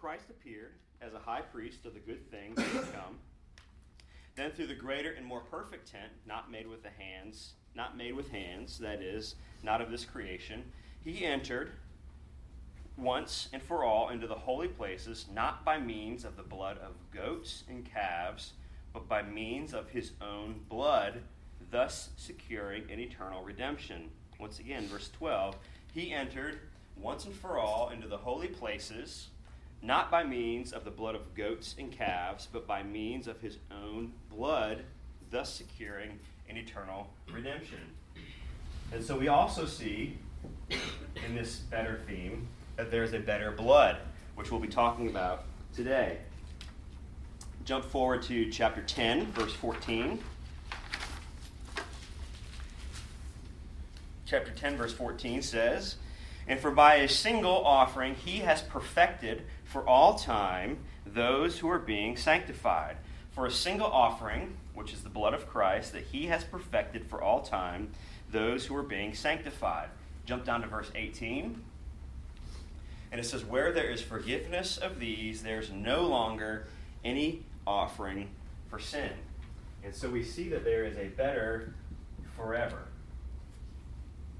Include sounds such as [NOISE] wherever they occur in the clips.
Christ appeared as a high priest of the good things that would come, then through the greater and more perfect tent, not made with the hands, not made with hands, that is, not of this creation, he entered once and for all into the holy places, not by means of the blood of goats and calves, but by means of his own blood, thus securing an eternal redemption. Once again, verse 12, he entered once and for all into the holy places, not by means of the blood of goats and calves, but by means of his own blood, thus securing an eternal redemption. And so we also see in this better theme that there's a better blood, which we'll be talking about today. Jump forward to chapter 10, verse 14. Chapter 10, verse 14 says, And for by a single offering he has perfected for all time those who are being sanctified. For a single offering, which is the blood of Christ, that he has perfected for all time those who are being sanctified. Jump down to verse 18. And it says, Where there is forgiveness of these, there's no longer any offering for sin. And so we see that there is a better forever.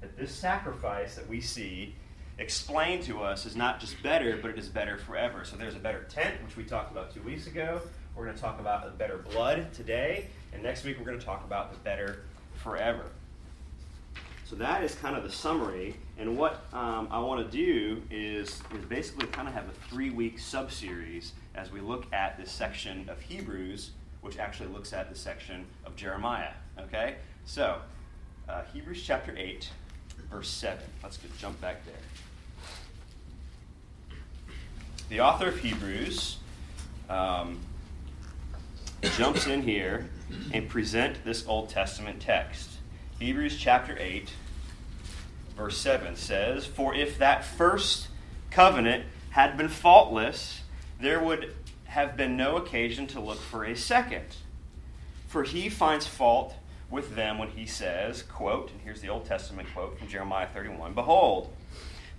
That this sacrifice that we see explained to us is not just better, but it is better forever. So there's a better tent, which we talked about two weeks ago. We're going to talk about the better blood today. And next week we're going to talk about the better forever. So that is kind of the summary. And what um, I want to do is, is basically kind of have a three week sub series as we look at this section of Hebrews, which actually looks at the section of Jeremiah. Okay? So, uh, Hebrews chapter 8, verse 7. Let's jump back there. The author of Hebrews um, jumps in here and present this Old Testament text. Hebrews chapter 8, verse 7 says, For if that first covenant had been faultless, there would have been no occasion to look for a second. For he finds fault with them when he says, quote, and here's the Old Testament quote from Jeremiah 31 Behold,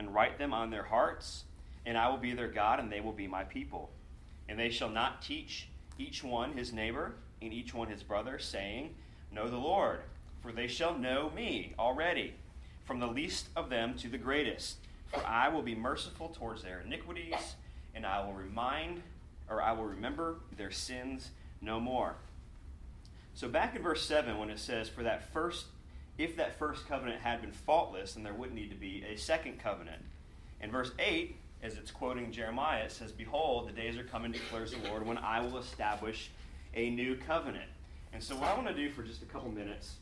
and write them on their hearts, and I will be their God, and they will be my people. And they shall not teach each one his neighbor and each one his brother, saying, Know the Lord for they shall know me already, from the least of them to the greatest. For I will be merciful towards their iniquities, and I will remind, or I will remember their sins no more. So back in verse 7, when it says, For that first, if that first covenant had been faultless, then there wouldn't need to be a second covenant. In verse 8, as it's quoting Jeremiah, it says, Behold, the days are coming, declares the Lord, when I will establish a new covenant. And so, what I want to do for just a couple minutes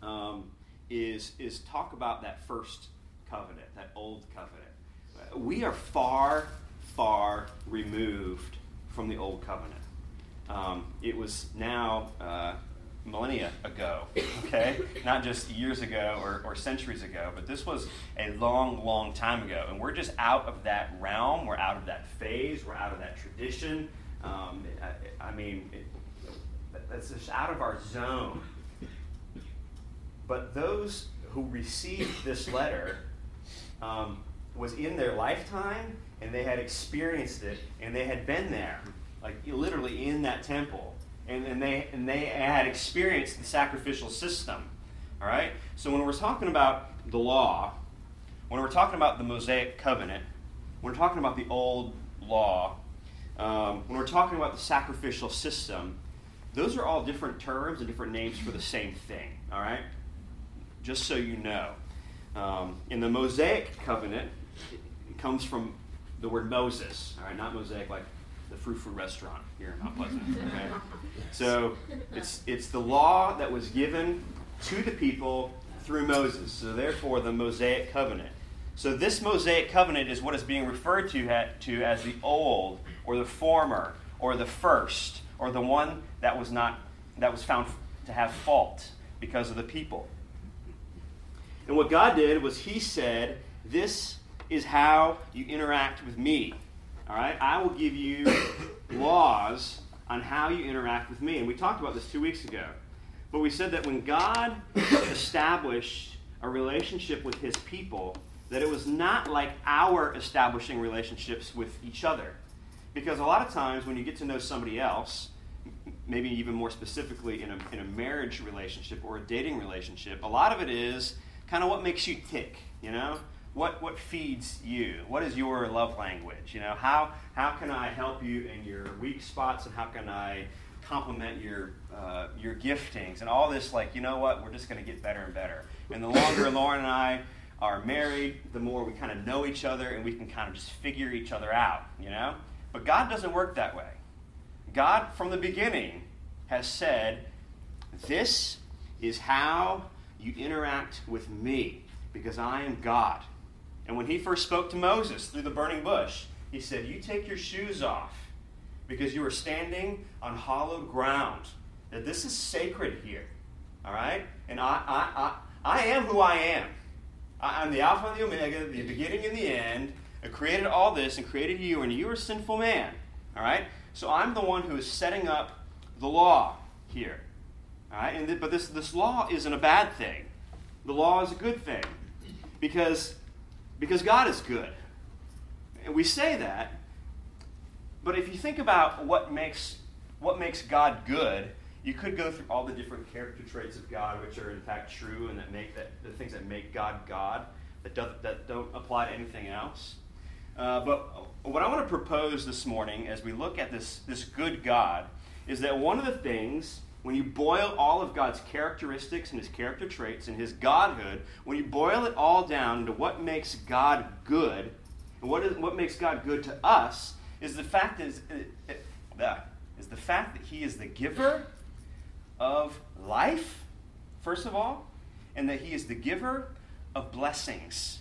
um, is, is talk about that first covenant, that old covenant. We are far, far removed from the old covenant. Um, it was now uh, millennia ago, okay? Not just years ago or, or centuries ago, but this was a long, long time ago. And we're just out of that realm, we're out of that phase, we're out of that tradition. Um, I, I, mean, it, that's just out of our zone. But those who received this letter um, was in their lifetime and they had experienced it and they had been there, like literally in that temple. And, and, they, and they had experienced the sacrificial system. All right? So when we're talking about the law, when we're talking about the Mosaic covenant, when we're talking about the old law, um, when we're talking about the sacrificial system, those are all different terms and different names for the same thing. All right? just so you know. Um, in the Mosaic covenant, it comes from the word Moses, all right, not Mosaic like the frou frou restaurant here in Mount [LAUGHS] Pleasant. Okay? So it's, it's the law that was given to the people through Moses. So therefore, the Mosaic covenant. So this Mosaic covenant is what is being referred to, to as the old, or the former, or the first, or the one that was not that was found to have fault because of the people. And what God did was He said, This is how you interact with me. All right? I will give you [COUGHS] laws on how you interact with me. And we talked about this two weeks ago. But we said that when God [COUGHS] established a relationship with his people, that it was not like our establishing relationships with each other. Because a lot of times when you get to know somebody else, maybe even more specifically in a, in a marriage relationship or a dating relationship, a lot of it is kind of what makes you tick, you know? What, what feeds you? What is your love language? You know, how, how can I help you in your weak spots and how can I complement your, uh, your giftings and all this like, you know what, we're just going to get better and better. And the longer Lauren and I are married, the more we kind of know each other and we can kind of just figure each other out, you know? But God doesn't work that way. God, from the beginning, has said, This is how you interact with me, because I am God. And when he first spoke to Moses through the burning bush, he said, You take your shoes off, because you are standing on hallowed ground. That this is sacred here. All right? And I, I, I, I am who I am. I'm the Alpha and the Omega, the beginning and the end. I created all this and created you, and you are a sinful man. All right? So I'm the one who is setting up the law here. All right? And th- but this, this law isn't a bad thing. The law is a good thing because, because God is good. And we say that, but if you think about what makes, what makes God good, you could go through all the different character traits of God, which are in fact true and that make that the things that make God God, that, do, that don't apply to anything else. Uh, but what I want to propose this morning as we look at this, this good God is that one of the things, when you boil all of God's characteristics and his character traits and his godhood, when you boil it all down into what makes God good, and what, is, what makes God good to us, is the fact is, uh, is the fact that he is the giver of life, first of all, and that He is the giver of blessings.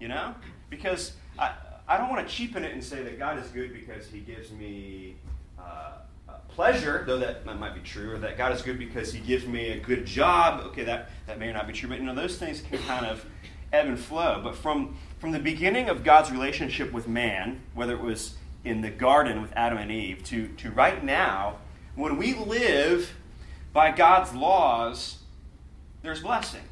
You know? Because I, I don't want to cheapen it and say that God is good because He gives me uh, pleasure, though that, that might be true, or that God is good because He gives me a good job. Okay, that, that may not be true, but you know, those things can kind of ebb and flow. But from, from the beginning of God's relationship with man, whether it was in the garden with Adam and Eve, to, to right now, when we live by God's laws, there's blessing.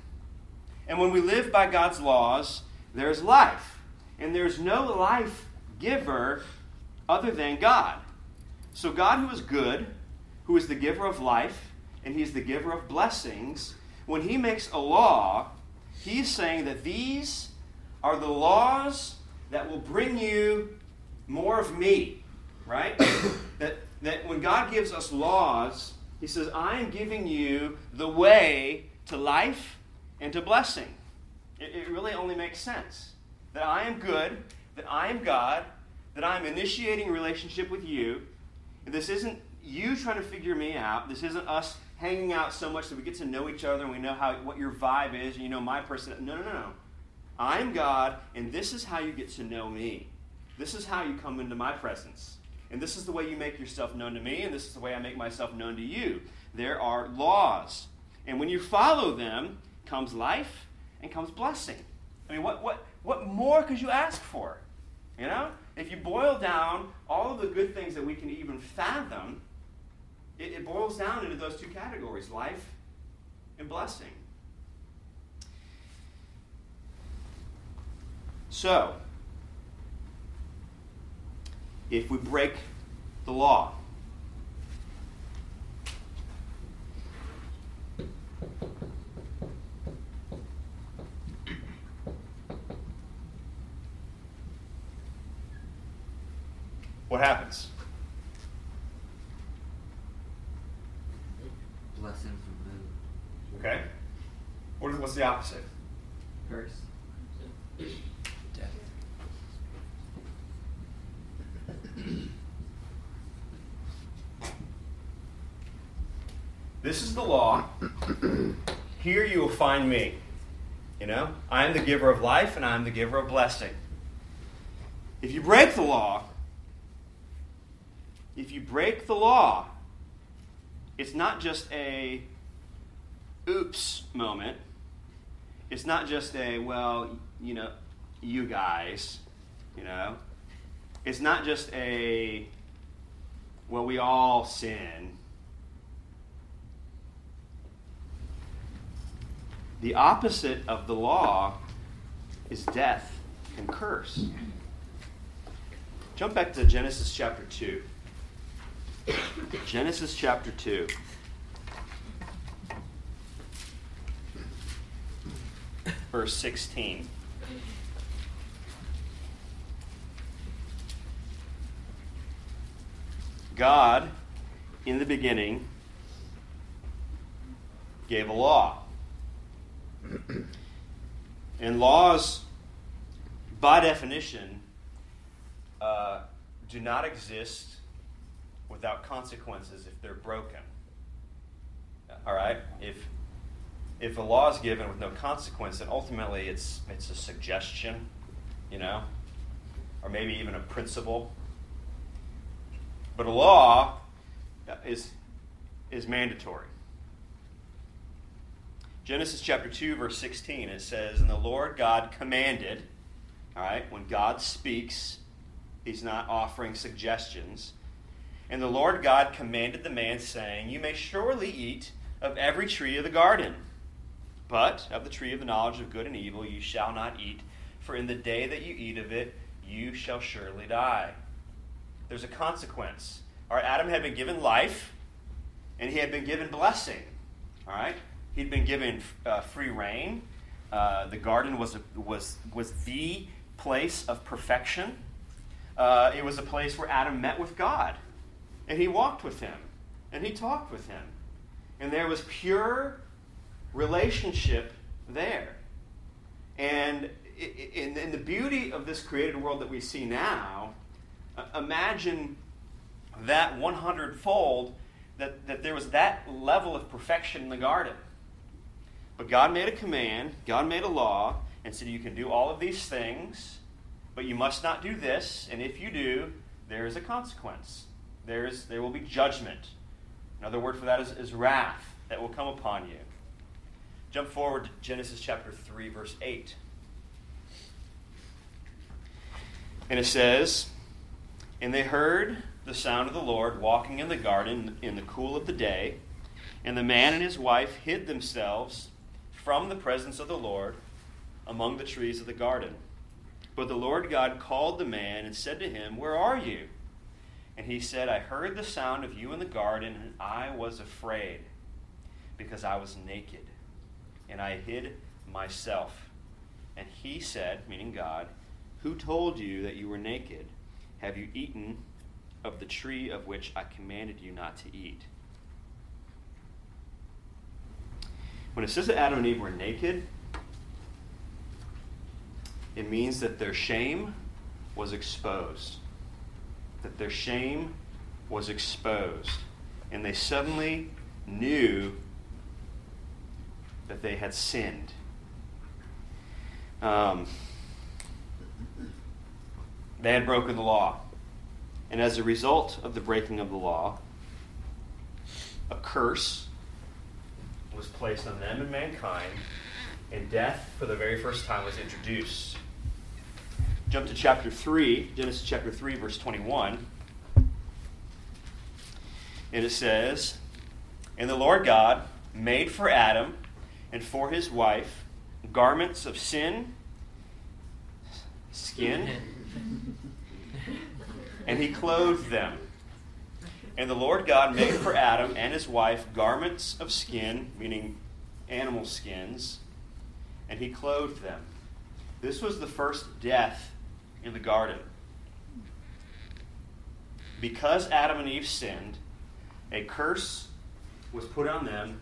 And when we live by God's laws, there's life. And there's no life giver other than God. So, God, who is good, who is the giver of life, and He's the giver of blessings, when He makes a law, He's saying that these are the laws that will bring you more of me, right? [COUGHS] that, that when God gives us laws, he says, I am giving you the way to life and to blessing. It, it really only makes sense that I am good, that I am God, that I'm initiating a relationship with you. This isn't you trying to figure me out. This isn't us hanging out so much that we get to know each other and we know how what your vibe is and you know my person. No, no, no, no. I'm God, and this is how you get to know me. This is how you come into my presence. And this is the way you make yourself known to me, and this is the way I make myself known to you. There are laws. And when you follow them, comes life and comes blessing. I mean, what, what, what more could you ask for? You know? If you boil down all of the good things that we can even fathom, it, it boils down into those two categories life and blessing. So, if we break the law. What happens? Blessings removed. Okay. What is, what's the opposite? Curse. Death. this is the law. Here you will find me. You know, I am the giver of life and I am the giver of blessing. If you break the law, if you break the law, it's not just a oops moment. It's not just a, well, you know, you guys, you know. It's not just a, well, we all sin. The opposite of the law is death and curse. Jump back to Genesis chapter 2. Genesis chapter 2. Verse 16. God, in the beginning, gave a law. and laws, by definition, uh, do not exist without consequences if they're broken. All right? If, if a law is given with no consequence, then ultimately it's, it's a suggestion, you know, or maybe even a principle. But a law is, is mandatory. Genesis chapter 2, verse 16, it says, And the Lord God commanded, all right, when God speaks, he's not offering suggestions. And the Lord God commanded the man, saying, You may surely eat of every tree of the garden, but of the tree of the knowledge of good and evil you shall not eat, for in the day that you eat of it, you shall surely die. There's a consequence. All right, Adam had been given life, and he had been given blessing. All right? He'd been given uh, free reign. Uh, the garden was, a, was, was the place of perfection. Uh, it was a place where Adam met with God. And he walked with him. And he talked with him. And there was pure relationship there. And in, the beauty of this created world that we see now, uh, imagine that 100 fold that, that there was that level of perfection in the garden. But God made a command, God made a law, and said, You can do all of these things, but you must not do this. And if you do, there is a consequence. There, is, there will be judgment. Another word for that is, is wrath that will come upon you. Jump forward to Genesis chapter 3, verse 8. And it says, And they heard the sound of the Lord walking in the garden in the cool of the day, and the man and his wife hid themselves from the presence of the Lord among the trees of the garden. But the Lord God called the man and said to him, Where are you? And he said, I heard the sound of you in the garden, and I was afraid, because I was naked, and I hid myself. And he said, meaning God, Who told you that you were naked? Have you eaten of the tree of which I commanded you not to eat? When it says that Adam and Eve were naked, it means that their shame was exposed. That their shame was exposed. And they suddenly knew that they had sinned. Um, they had broken the law. And as a result of the breaking of the law, a curse was placed on them and mankind, and death, for the very first time, was introduced. Jump to chapter 3, Genesis chapter 3, verse 21. And it says, And the Lord God made for Adam and for his wife garments of sin, skin, and he clothed them. And the Lord God made for Adam and his wife garments of skin, meaning animal skins, and he clothed them. This was the first death in the garden. Because Adam and Eve sinned, a curse was put on them,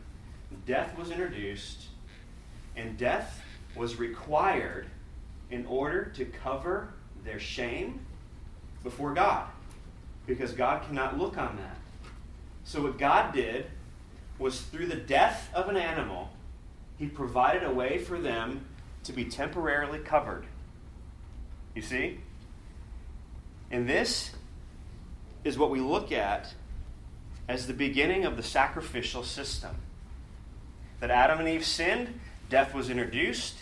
death was introduced, and death was required in order to cover their shame before God because God cannot look on that. So, what God did was through the death of an animal, He provided a way for them to be temporarily covered. You see? And this is what we look at as the beginning of the sacrificial system. That Adam and Eve sinned, death was introduced,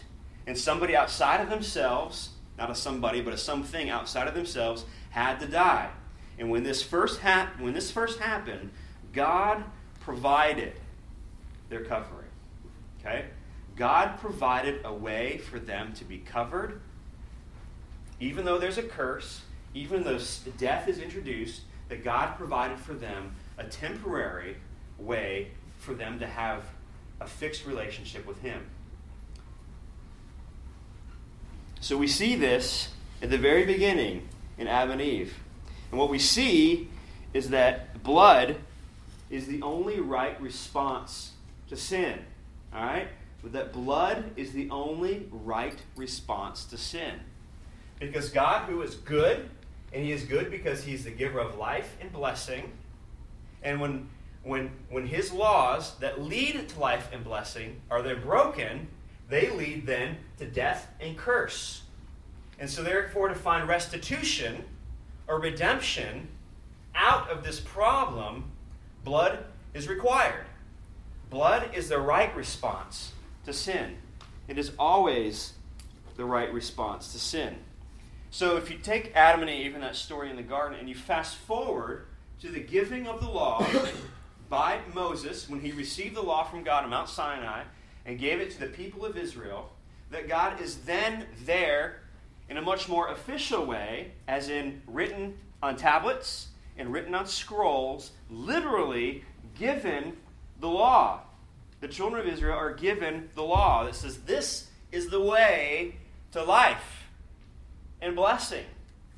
and somebody outside of themselves, not a somebody, but a something outside of themselves, had to die. And when this first hap- when this first happened, God provided their covering. Okay? God provided a way for them to be covered, even though there's a curse, even though death is introduced, that God provided for them a temporary way for them to have a fixed relationship with Him. So we see this at the very beginning in Adam and Eve. And what we see is that blood is the only right response to sin. All right? But that blood is the only right response to sin. Because God, who is good, and He is good because He's the giver of life and blessing, and when, when, when His laws that lead to life and blessing are then broken, they lead then to death and curse. And so, therefore, to find restitution or redemption out of this problem, blood is required. Blood is the right response to sin. It is always the right response to sin. So if you take Adam and Eve and that story in the garden and you fast forward to the giving of the law [COUGHS] by Moses when he received the law from God on Mount Sinai and gave it to the people of Israel, that God is then there in a much more official way, as in written on tablets and written on scrolls, literally given the law. The children of Israel are given the law that says, This is the way to life and blessing.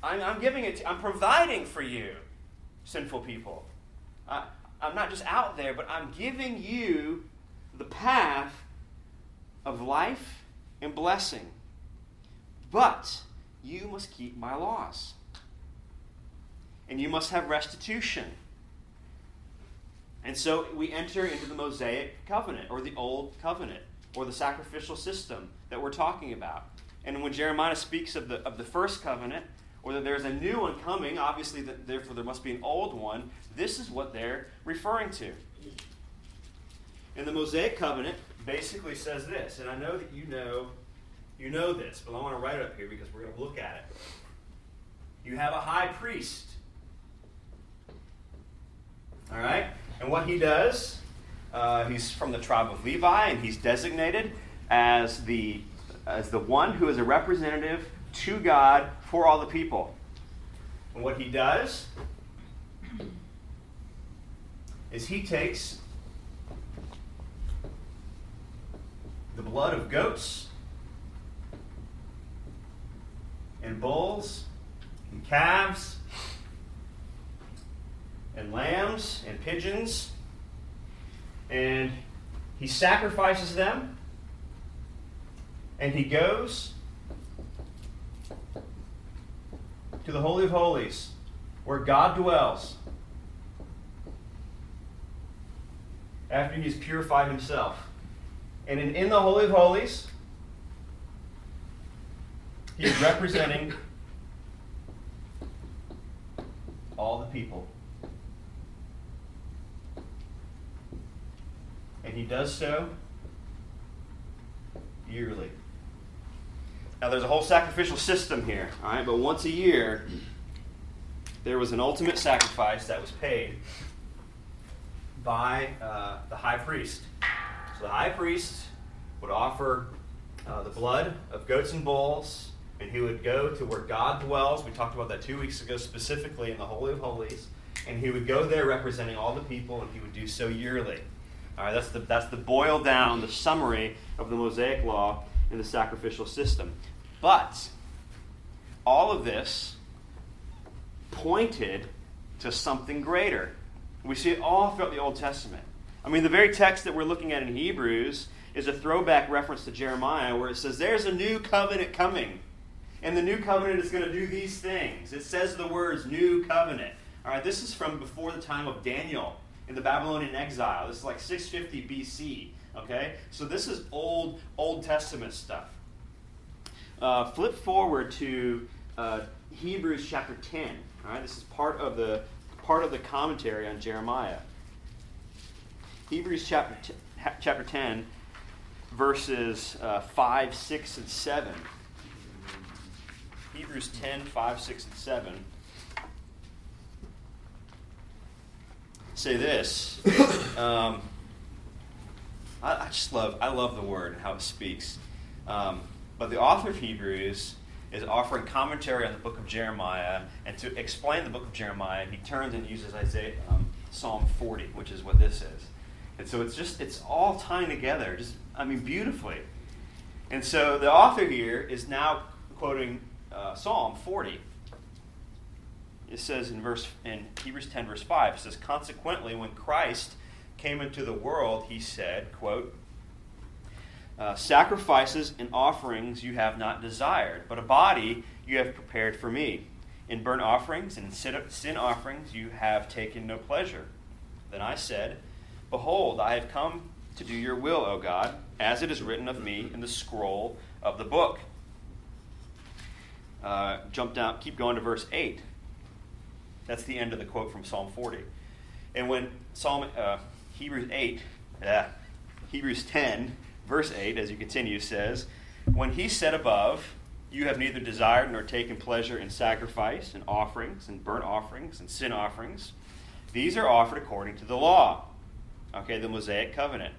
I'm, I'm giving it, to, I'm providing for you, sinful people. I, I'm not just out there, but I'm giving you the path of life and blessing. But you must keep my laws. And you must have restitution. And so we enter into the Mosaic covenant, or the Old Covenant, or the sacrificial system that we're talking about. And when Jeremiah speaks of the, of the first covenant, or that there's a new one coming, obviously, that therefore there must be an old one, this is what they're referring to. And the Mosaic covenant basically says this, and I know that you know you know this, but I want to write it up here because we're going to look at it. You have a high priest. All right? And what he does, uh, he's from the tribe of Levi, and he's designated as the, as the one who is a representative to God for all the people. And what he does is he takes the blood of goats and bulls and calves and lambs and pigeons, and he sacrifices them, and he goes to the Holy of Holies, where God dwells, after he's purified himself. And in, in the Holy of Holies, he's [COUGHS] representing all the people. And he does so yearly. Now, there's a whole sacrificial system here, all right? But once a year, there was an ultimate sacrifice that was paid by uh, the high priest. So the high priest would offer uh, the blood of goats and bulls, and he would go to where God dwells. We talked about that two weeks ago, specifically in the Holy of Holies. And he would go there representing all the people, and he would do so yearly. All right, that's the, that's the boil down, the summary of the Mosaic Law in the sacrificial system. But all of this pointed to something greater. We see it all throughout the Old Testament. I mean, the very text that we're looking at in Hebrews is a throwback reference to Jeremiah where it says, There's a new covenant coming. And the new covenant is going to do these things. It says the words new covenant. All right, this is from before the time of Daniel in the Babylonian exile. This is like 650 BC. Okay? So this is old Old Testament stuff. uh, flip forward to uh, Hebrews chapter 10. All right, this is part of the part of the commentary on Jeremiah. Hebrews chapter t- chapter 10, verses uh, 5, 6, and 7. Hebrews 10, 5, 6, and 7. Say this. [COUGHS] Um, I, I, just love I love the word and how it speaks. Um, but the author of Hebrews is offering commentary on the book of Jeremiah, and to explain the book of Jeremiah, he turns and uses Isaiah um, Psalm 40, which is what this is. And so it's just it's all tying together, just I mean beautifully. And so the author here is now quoting uh, Psalm 40. It says in verse in Hebrews 10 verse 5, it says, "Consequently, when Christ came into the world, he said, quote, uh, sacrifices and offerings you have not desired, but a body you have prepared for me. In burnt offerings and in sin offerings you have taken no pleasure. Then I said, Behold, I have come to do your will, O God, as it is written of me in the scroll of the book. Uh, jump down, keep going to verse 8. That's the end of the quote from Psalm 40. And when Psalm uh, Hebrews 8, uh, Hebrews 10, verse 8, as you continue, says, When he said above, You have neither desired nor taken pleasure in sacrifice and offerings and burnt offerings and sin offerings. These are offered according to the law. Okay, the Mosaic covenant.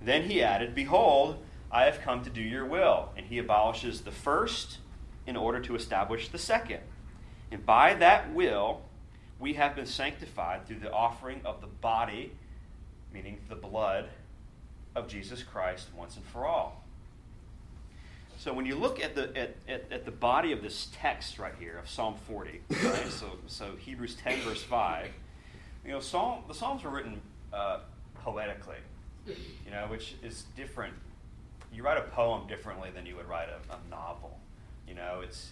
Then he added, Behold, I have come to do your will. And he abolishes the first in order to establish the second. And by that will, we have been sanctified through the offering of the body, meaning the blood of Jesus Christ once and for all. So when you look at the at, at, at the body of this text right here of Psalm 40, right? so so Hebrews 10 verse 5, you know, Psalm the Psalms were written uh, poetically, you know, which is different. You write a poem differently than you would write a, a novel. You know, it's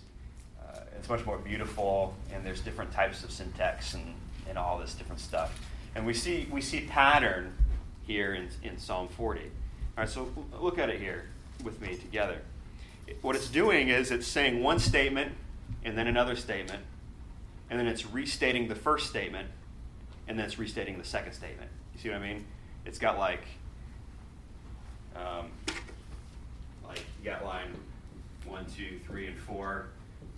uh, it's much more beautiful, and there's different types of syntax and, and all this different stuff. And we see we see pattern here in, in Psalm 40. All right, so look at it here with me together. What it's doing is it's saying one statement and then another statement, and then it's restating the first statement, and then it's restating the second statement. You see what I mean? It's got like, um, like you got line one, two, three, and four,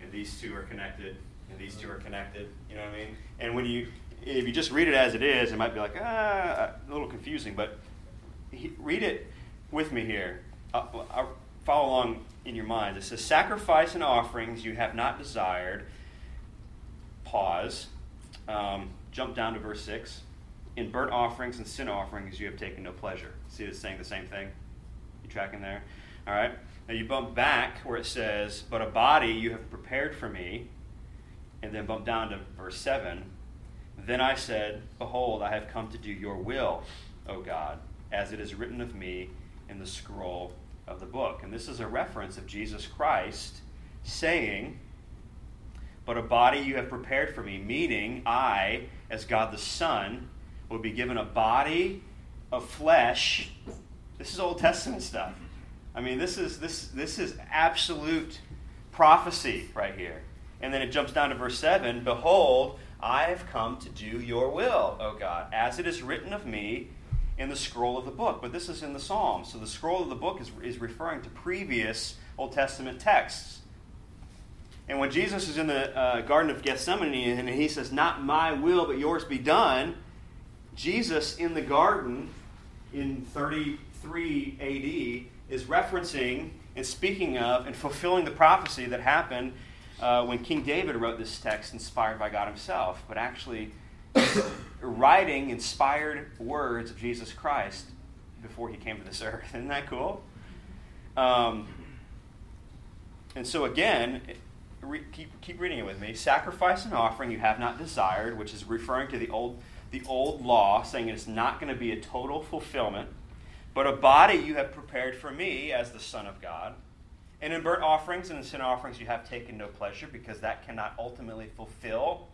and these two are connected, and these two are connected. You know what I mean? And when you if you just read it as it is, it might be like ah, a little confusing. But he, read it with me here. Uh, I'll follow along in your mind. It says, "Sacrifice and offerings you have not desired." Pause. Um, jump down to verse six. In burnt offerings and sin offerings you have taken no pleasure. See, it's saying the same thing. You tracking there? All right. Now you bump back where it says, "But a body you have prepared for me," and then bump down to verse seven then I said, Behold, I have come to do your will, O God, as it is written of me in the scroll of the book. And this is a reference of Jesus Christ saying, But a body you have prepared for me, meaning I, as God the Son, will be given a body of flesh. This is Old Testament stuff. I mean, this is this this is absolute prophecy right here. And then it jumps down to verse 7 Behold, I have come to do your will, O God, as it is written of me in the scroll of the book. But this is in the Psalms. So the scroll of the book is, is referring to previous Old Testament texts. And when Jesus is in the uh, Garden of Gethsemane and he says, Not my will, but yours be done, Jesus in the garden in 33 AD is referencing and speaking of and fulfilling the prophecy that happened uh, when King David wrote this text inspired by God himself, but actually writing inspired words of Jesus Christ before he came to this earth. [LAUGHS] Isn't that cool? Um, and so, again, re- keep, keep reading it with me. Sacrifice and offering you have not desired, which is referring to the old, the old law, saying it's not going to be a total fulfillment, but a body you have prepared for me as the Son of God. And in burnt offerings and in sin offerings, you have taken no pleasure because that cannot ultimately fulfill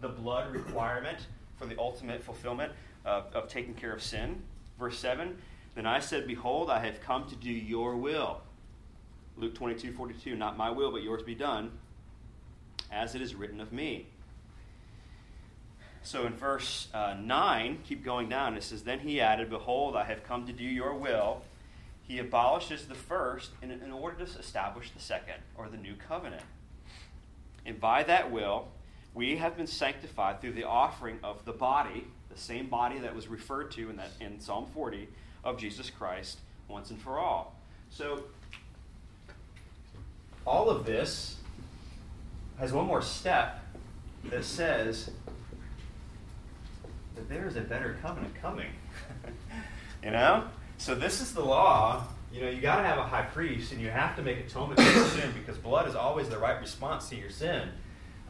the blood requirement for the ultimate fulfillment of, of taking care of sin. Verse 7 Then I said, Behold, I have come to do your will. Luke 22 42, not my will, but yours be done, as it is written of me. So in verse uh, 9, keep going down, it says, Then he added, Behold, I have come to do your will. He abolishes the first in, in order to establish the second, or the new covenant. And by that will, we have been sanctified through the offering of the body, the same body that was referred to in, that, in Psalm 40 of Jesus Christ once and for all. So, all of this has one more step that says that there is a better covenant coming. [LAUGHS] you know? So this is the law. You know, you got to have a high priest, and you have to make atonement for your sin because blood is always the right response to your sin.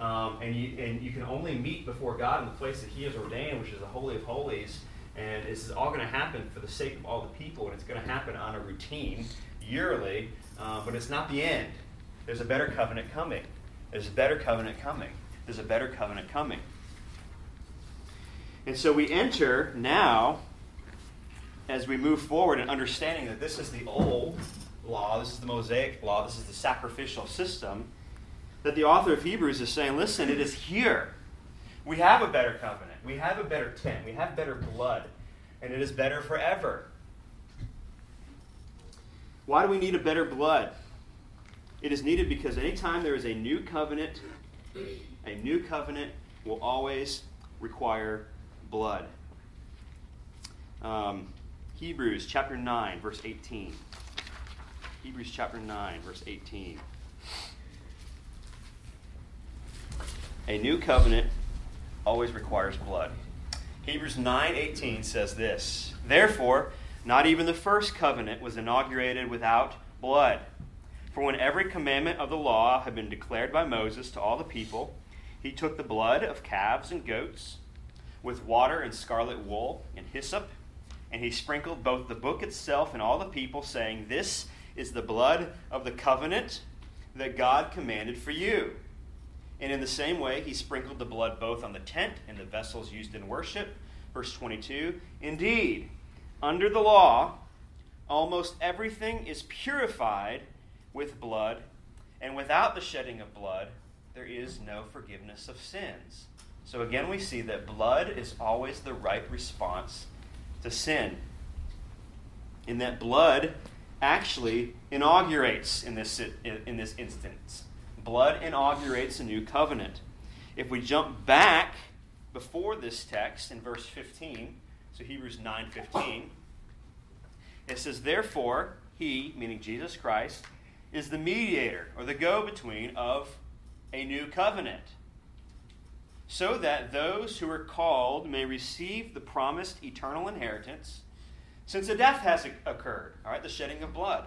Um, and you and you can only meet before God in the place that He has ordained, which is the holy of holies. And this is all going to happen for the sake of all the people, and it's going to happen on a routine yearly. Uh, but it's not the end. There's a better covenant coming. There's a better covenant coming. There's a better covenant coming. And so we enter now, as we move forward, in understanding that this is the old law, this is the Mosaic law, this is the sacrificial system, that the author of Hebrews is saying, listen, it is here. We have a better covenant. We have a better tent. We have better blood. And it is better forever. Why do we need a better blood? It is needed because anytime there is a new covenant, a new covenant will always require blood. Um, Hebrews chapter 9, verse 18. Hebrews chapter 9, verse 18. A new covenant always requires blood. Hebrews 9:18 says this, "Therefore, not even the first covenant was inaugurated without blood. For when every commandment of the law had been declared by Moses to all the people, he took the blood of calves and goats with water and scarlet wool and hyssop, and he sprinkled both the book itself and all the people, saying, This is the blood of the covenant that God commanded for you. And in the same way, he sprinkled the blood both on the tent and the vessels used in worship. Verse 22 Indeed, under the law, almost everything is purified with blood, and without the shedding of blood, there is no forgiveness of sins. So again, we see that blood is always the right response to sin. In that blood actually inaugurates in this, in this instance. Blood inaugurates a new covenant. If we jump back before this text in verse 15, so Hebrews 9:15, it says, Therefore, he, meaning Jesus Christ, is the mediator or the go between of a new covenant so that those who are called may receive the promised eternal inheritance, since a death has occurred, all right, the shedding of blood.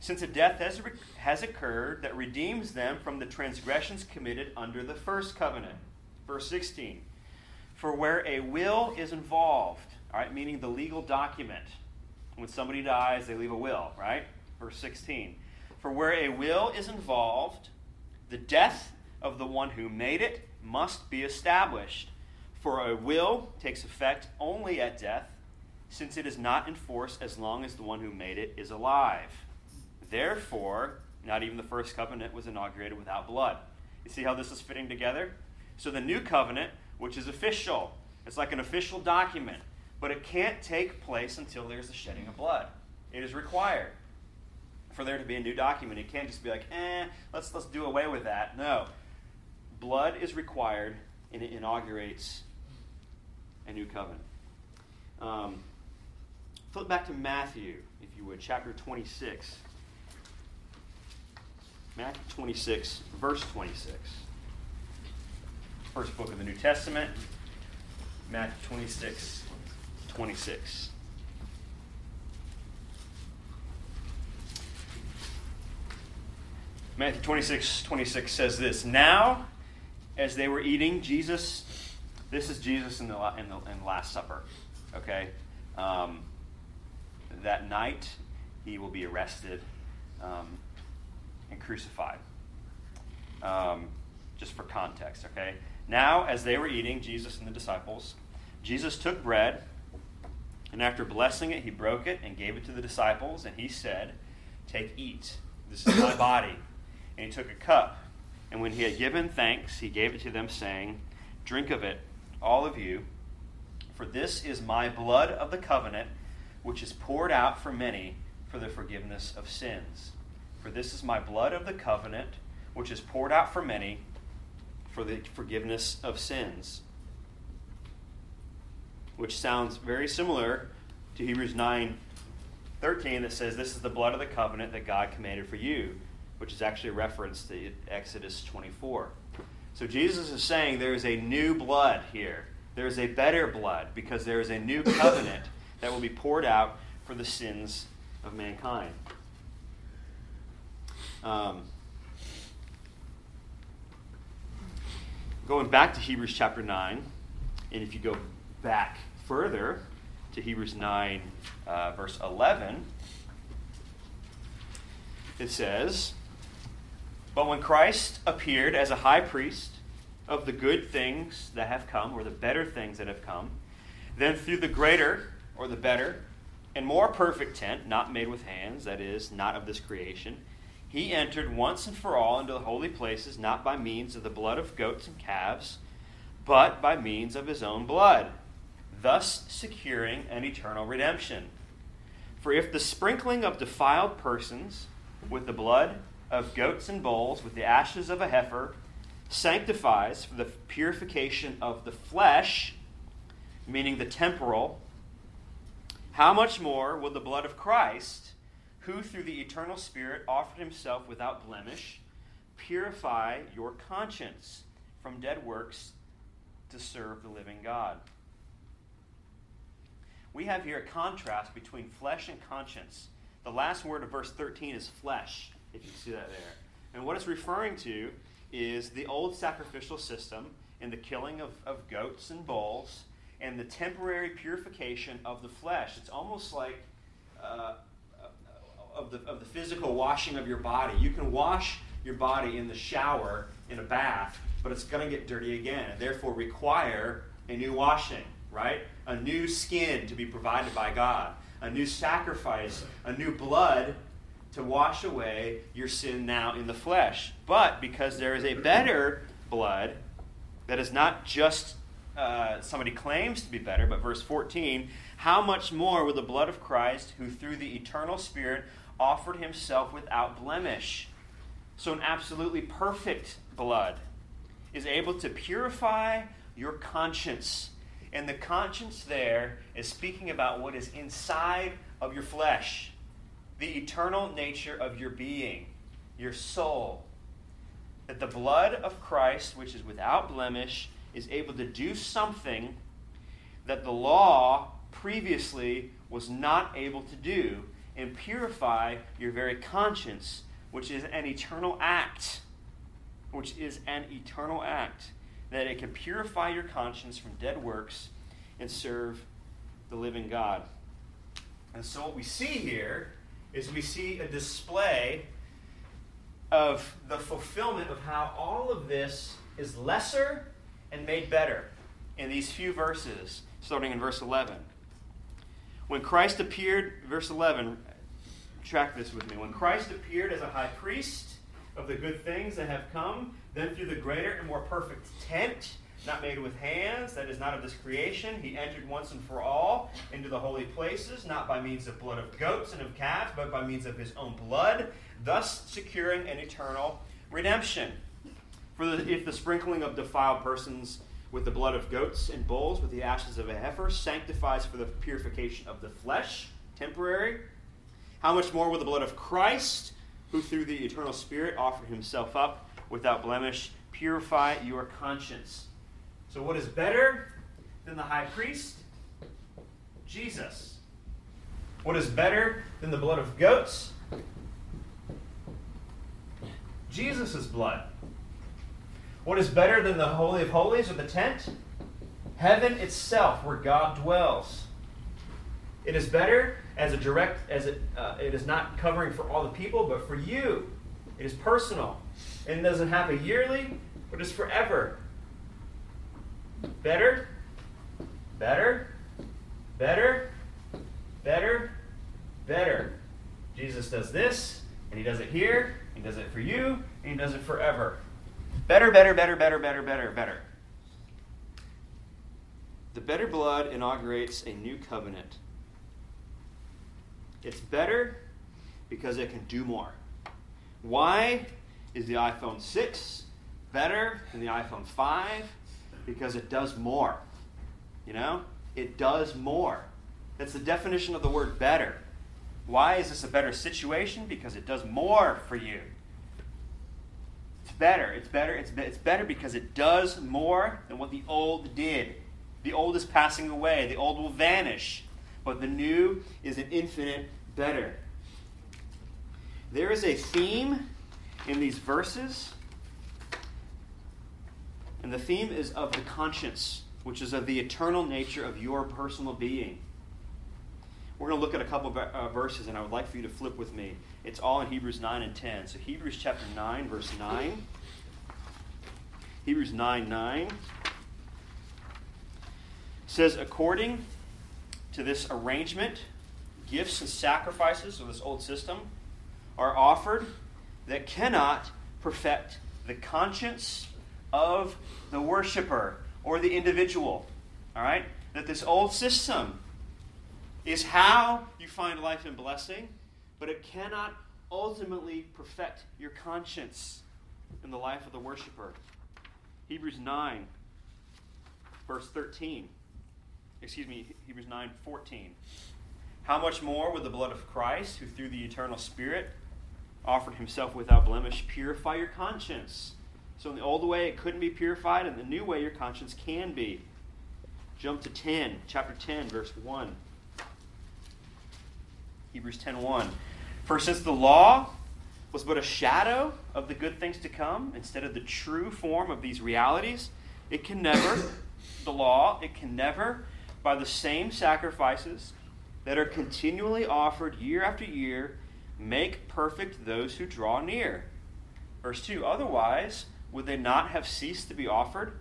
Since a death has, has occurred that redeems them from the transgressions committed under the first covenant. Verse 16. For where a will is involved, all right, meaning the legal document, when somebody dies, they leave a will, right? Verse 16. For where a will is involved, the death of the one who made it must be established. For a will takes effect only at death, since it is not in force as long as the one who made it is alive. Therefore, not even the first covenant was inaugurated without blood. You see how this is fitting together? So the new covenant, which is official, it's like an official document, but it can't take place until there's the shedding of blood. It is required for there to be a new document. It can't just be like, eh, let's let's do away with that. No blood is required and it inaugurates a new covenant. Um, flip back to Matthew, if you would, chapter 26. Matthew 26, verse 26. First book of the New Testament, Matthew 26, 26. Matthew 26, 26 says this Now as they were eating, Jesus, this is Jesus in the, in the, in the Last Supper, okay? Um, that night, he will be arrested um, and crucified. Um, just for context, okay? Now, as they were eating, Jesus and the disciples, Jesus took bread, and after blessing it, he broke it and gave it to the disciples, and he said, Take, eat. This is my body. And he took a cup. And when he had given thanks, he gave it to them, saying, Drink of it, all of you, for this is my blood of the covenant, which is poured out for many for the forgiveness of sins. For this is my blood of the covenant, which is poured out for many for the forgiveness of sins. Which sounds very similar to Hebrews 9 13 that says, This is the blood of the covenant that God commanded for you, which is actually referenced reference to Exodus 24. So Jesus is saying there is a new blood here. There is a better blood because there is a new covenant that will be poured out for the sins of mankind. Um, going back to Hebrews chapter 9, and if you go back further to Hebrews 9, uh, verse 11, it says, But when Christ appeared as a high priest of the good things that have come, or the better things that have come, then through the greater, or the better, and more perfect tent, not made with hands, that is, not of this creation, he entered once and for all into the holy places, not by means of the blood of goats and calves, but by means of his own blood, thus securing an eternal redemption. For if the sprinkling of defiled persons with the blood of goats and bulls, with the ashes of a heifer, sanctifies for the purification of the flesh, meaning the temporal, how much more will the blood of Christ, who through the eternal Spirit offered himself without blemish, purify your conscience from dead works to serve the living God? We have here a contrast between flesh and conscience. The last word of verse 13 is flesh, if you see that there. And what it's referring to is the old sacrificial system and the killing of, of goats and bulls and the temporary purification of the flesh. It's almost like uh, of, the, of the physical washing of your body. You can wash your body in the shower, in a bath, but it's going to get dirty again, and therefore require a new washing, right? A new skin to be provided by God, a new sacrifice, a new blood to wash away your sin now in the flesh. But because there is a better blood that is not just uh, somebody claims to be better, but verse 14, how much more will the blood of Christ, who through the eternal Spirit offered himself without blemish, so an absolutely perfect blood, is able to purify your conscience. And the conscience there is speaking about what is inside of your flesh, the eternal nature of your being, your soul. That the blood of Christ, which is without blemish, is able to do something that the law previously was not able to do and purify your very conscience, which is an eternal act. Which is an eternal act. That it can purify your conscience from dead works and serve the living God. And so, what we see here is we see a display of the fulfillment of how all of this is lesser and made better in these few verses, starting in verse 11. When Christ appeared, verse 11, track this with me. When Christ appeared as a high priest of the good things that have come, then through the greater and more perfect tent, not made with hands, that is not of this creation, he entered once and for all into the holy places, not by means of blood of goats and of calves, but by means of his own blood, thus securing an eternal redemption. For the, if the sprinkling of defiled persons with the blood of goats and bulls, with the ashes of a heifer, sanctifies for the purification of the flesh, temporary, how much more will the blood of Christ, who through the eternal Spirit offered himself up without blemish, purify your conscience? So, what is better than the high priest? Jesus. What is better than the blood of goats? Jesus' blood. What is better than the Holy of Holies or the tent? Heaven itself, where God dwells. It is better as a direct, as it, uh, it is not covering for all the people, but for you. It is personal. And it doesn't happen yearly, but it's forever. Better, better, better, better, better. Jesus does this, And He does it here, He does it for you, and He does it forever. Better, better, better, better, better, better, better. The better blood inaugurates a new covenant. It's better because it can do more. Why is the iPhone 6 better than the iPhone 5? Because it does more. You know? It does more. That's the definition of the word better. Why is this a better situation? Because it does more for you. It's better. It's better. It's, be- it's better because it does more than what the old did. The old is passing away, the old will vanish, but the new is an infinite better. There is a theme in these verses, and the theme is of the conscience, which is of the eternal nature of your personal being. We're going to look at a couple of uh, verses, and I would like for you to flip with me. It's all in Hebrews 9 and 10. So, Hebrews chapter 9, verse 9. Hebrews 9 9 says, according to this arrangement, gifts and sacrifices of this old system are offered that cannot perfect the conscience of the worshiper or the individual. All right? That this old system is how you find life and blessing, but it cannot ultimately perfect your conscience in the life of the worshiper. Hebrews 9, verse 13 excuse me, Hebrews 9 14. How much more would the blood of Christ, who through the eternal Spirit offered himself without blemish, purify your conscience? So, in the old way, it couldn't be purified, and the new way, your conscience can be. Jump to 10, chapter 10, verse 1. Hebrews 10 1. For since the law was but a shadow of the good things to come, instead of the true form of these realities, it can never, [COUGHS] the law, it can never by the same sacrifices that are continually offered year after year, make perfect those who draw near. Verse 2 Otherwise, would they not have ceased to be offered,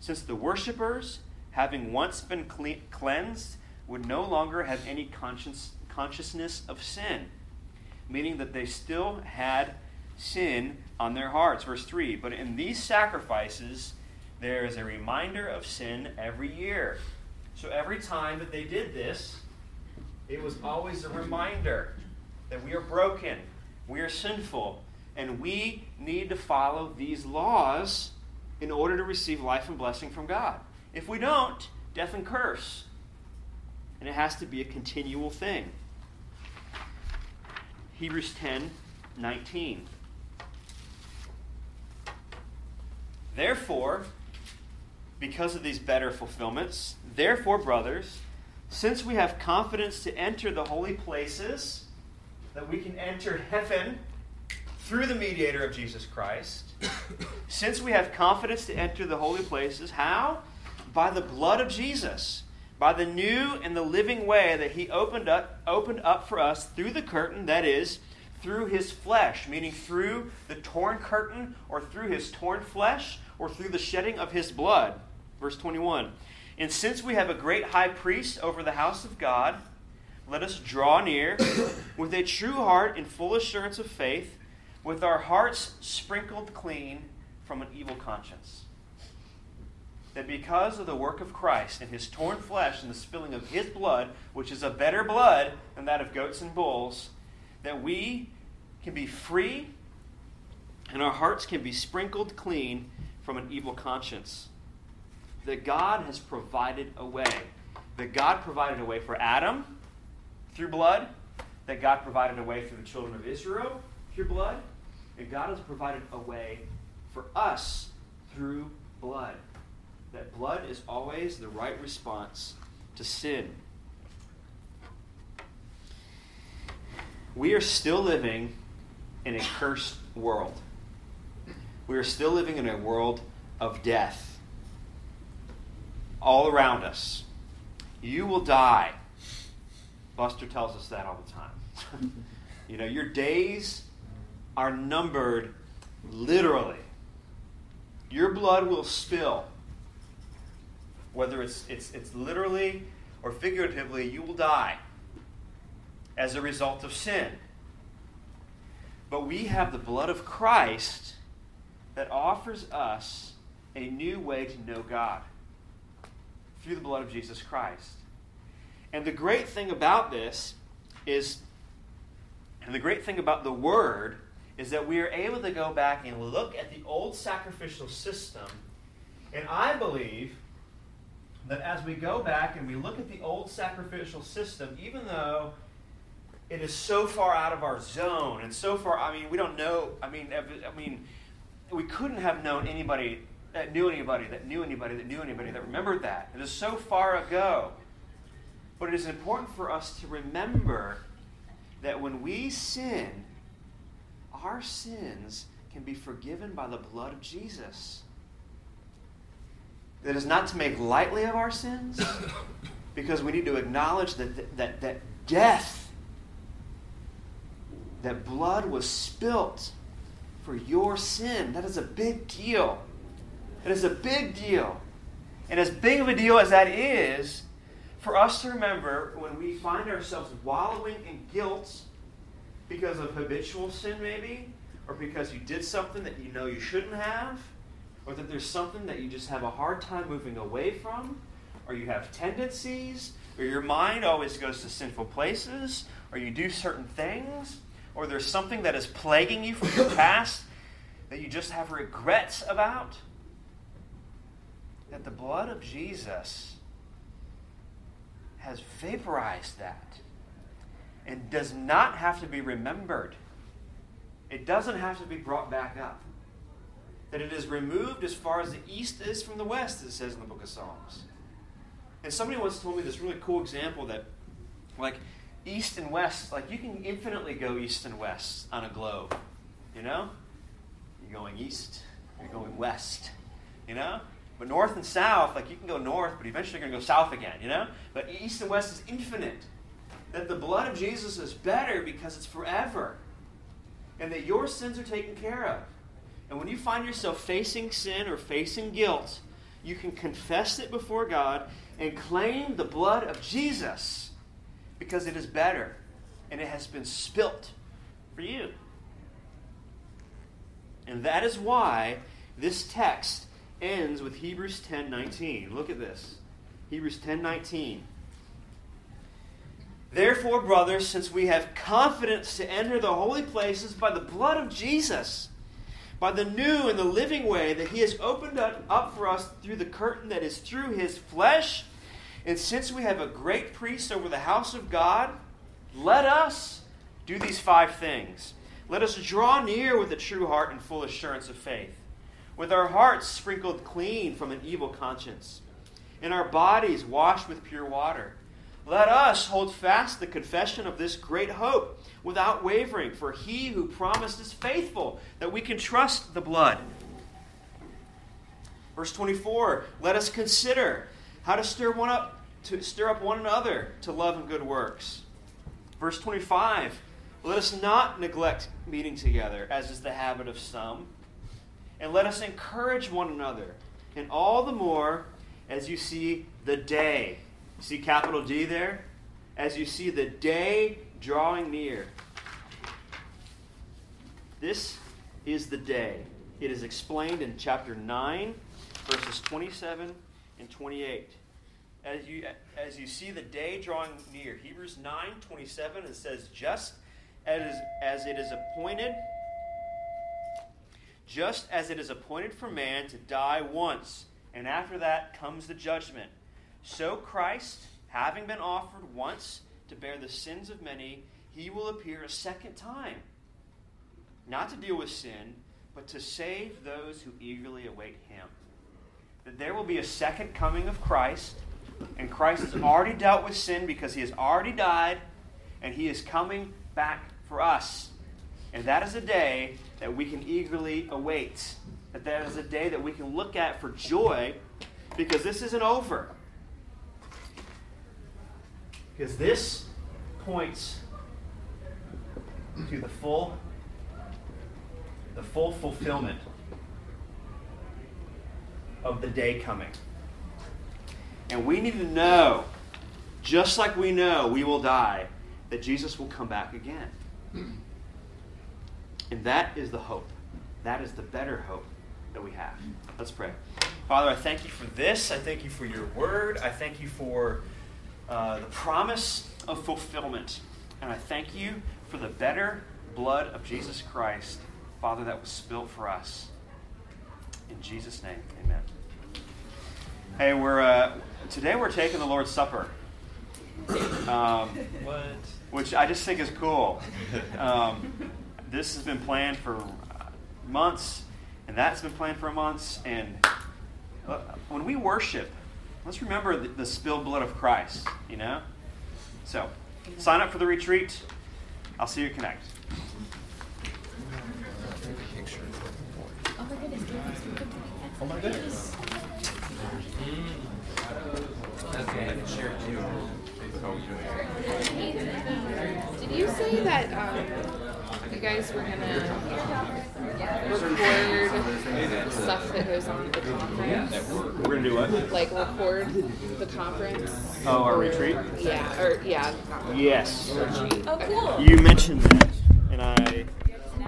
since the worshippers, having once been cleansed, would no longer have any conscience, consciousness of sin? Meaning that they still had sin on their hearts. Verse 3 But in these sacrifices, there is a reminder of sin every year. So every time that they did this, it was always a reminder that we are broken, we are sinful, and we need to follow these laws in order to receive life and blessing from God. If we don't, death and curse. And it has to be a continual thing. Hebrews 10 19. Therefore, because of these better fulfillments. Therefore, brothers, since we have confidence to enter the holy places, that we can enter heaven through the mediator of Jesus Christ, since we have confidence to enter the holy places, how? By the blood of Jesus, by the new and the living way that he opened up, opened up for us through the curtain, that is, through his flesh, meaning through the torn curtain or through his torn flesh or through the shedding of his blood. Verse 21 And since we have a great high priest over the house of God, let us draw near with a true heart in full assurance of faith, with our hearts sprinkled clean from an evil conscience. That because of the work of Christ and his torn flesh and the spilling of his blood, which is a better blood than that of goats and bulls, that we can be free and our hearts can be sprinkled clean from an evil conscience that God has provided a way. That God provided a way for Adam through blood, that God provided a way for the children of Israel through blood, and God has provided a way for us through blood. That blood is always the right response to sin. We are still living in a cursed world. We are still living in a world of death all around us. You will die. Buster tells us that all the time. [LAUGHS] you know, your days are numbered literally. Your blood will spill. Whether it's, it's, it's literally or figuratively, you will die as a result of sin. But we have the blood of Christ that offers us a new way to know God through the blood of Jesus Christ. And the great thing about this is, and the great thing about the Word is that we are able to go back and look at the old sacrificial system. And I believe that as we go back and we look at the old sacrificial system, even though it is so far out of our zone and so far, I mean, we don't know, I mean, I mean, we couldn't have known anybody that knew anybody that knew anybody that knew anybody that remembered that. It is so far ago. But it is important for us to remember that when we sin, our sins can be forgiven by the blood of Jesus. That is not to make lightly of our sins, [COUGHS] because we need to acknowledge that, that, that death, that blood was spilt for your sin. That is a big deal. It is a big deal. And as big of a deal as that is, for us to remember when we find ourselves wallowing in guilt because of habitual sin, maybe, or because you did something that you know you shouldn't have, or that there's something that you just have a hard time moving away from, or you have tendencies, or your mind always goes to sinful places, or you do certain things, or there's something that is plaguing you from your [COUGHS] past that you just have regrets about, that the blood of Jesus has vaporized that and does not have to be remembered. It doesn't have to be brought back up. That it is removed as far as the east is from the west, as it says in the book of Psalms. And somebody once told me this really cool example that, like, east and west, like, you can infinitely go east and west on a globe. You know? You're going east, you're going west. You know? But north and south, like, you can go north, but eventually you're going to go south again. You know? But east and west is infinite that the blood of Jesus is better because it's forever and that your sins are taken care of. And when you find yourself facing sin or facing guilt, you can confess it before God and claim the blood of Jesus because it is better and it has been spilt for you. And that is why this text ends with Hebrews 10:19. Look at this. Hebrews 10:19. Therefore, brothers, since we have confidence to enter the holy places by the blood of Jesus, by the new and the living way that he has opened up for us through the curtain that is through his flesh, and since we have a great priest over the house of God, let us do these five things. Let us draw near with a true heart and full assurance of faith, with our hearts sprinkled clean from an evil conscience, and our bodies washed with pure water. Let us hold fast the confession of this great hope without wavering, for he who promised is faithful, that we can trust the blood. Verse 24, let us consider how to stir one up to stir up one another to love and good works. Verse 25, let us not neglect meeting together, as is the habit of some, and let us encourage one another, and all the more as you see the day See capital D there? As you see the day drawing near. This is the day. It is explained in chapter 9, verses 27 and 28. As you, as you see the day drawing near, Hebrews 9 27, it says, Just as, as it is appointed, just as it is appointed for man to die once, and after that comes the judgment. So Christ, having been offered once to bear the sins of many, he will appear a second time, not to deal with sin, but to save those who eagerly await him. That there will be a second coming of Christ, and Christ has already dealt with sin because he has already died, and he is coming back for us. And that is a day that we can eagerly await. That that is a day that we can look at for joy because this isn't over. Because this points to the full the full fulfillment of the day coming. And we need to know, just like we know we will die, that Jesus will come back again. And that is the hope. That is the better hope that we have. Let's pray. Father, I thank you for this. I thank you for your word. I thank you for uh, the promise of fulfillment. And I thank you for the better blood of Jesus Christ, Father, that was spilt for us. In Jesus' name, amen. Hey, we're uh, today we're taking the Lord's Supper. Um, What? which I just think is cool. Um, this has been planned for months, and that's been planned for months. And uh, when we worship, let's remember the, the spilled blood of Christ, you know? So, sign up for the retreat. I'll see you at Connect. Oh my goodness, can you speak up to me? Oh my goodness. Did you say that um, you guys were gonna record stuff that goes on at the conference? We're going to do what? Like record the conference? Oh, our Or- retreat? Yeah, or yeah, not Yes. retreat. Oh, cool. You mentioned that, and I